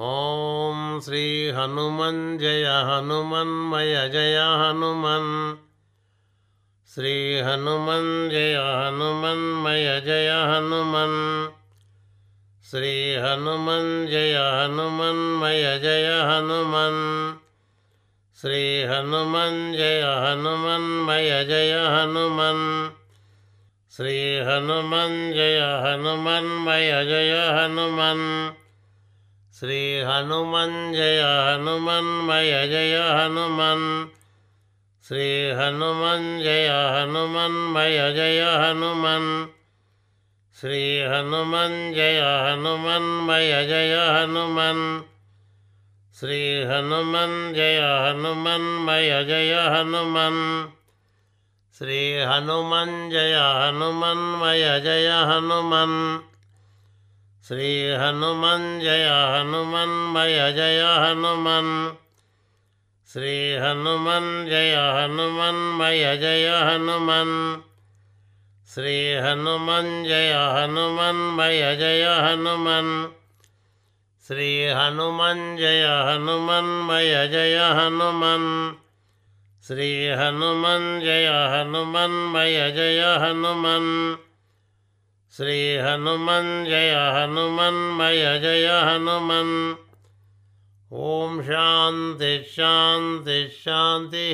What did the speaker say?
ॐ श्रीहनुमन् जय हनुमन्मय जय हनुमन्। श्रीहनुमन् जय हनुमन्मय जय हनुमन्। श्रीहनुमन् जय हनुमन्मय जय हनुमन्। श्रीहनुमन् जय हनुमन्मय जय हनुमन्। श्रीहनुमन् जय हनुमन्मय जय हनुमन्। श्रीहनुमन् जय हनुमन्मय जय हनुमन्। श्रीहनुमन् जय हनुमन्मय जय हनुमन्। श्रीहनुमन् जय हनुमन्मय जय हनुमन्। श्रीहनुमन् जय हनुमन्मय जय हनुमन्। श्रीहनुमन् जय हनुमन्मय जय हनुमन् श्रीहनुमन् जय हनुमन्मय जय हनुमन्। श्रीहनुमन् जय हनुमन्मय जय हनुमन्। श्रीहनुमन् जय हनुमन्मय जय हनुमन्। श्रीहनुमन् जय हनुमन्मय जय हनुमन्। श्रीहनुमन् जय हनुमन्मय जय हनुमन् श्रीहनुमन् जय हनुमन्मय जय हनुमन्। ॐ शान्ति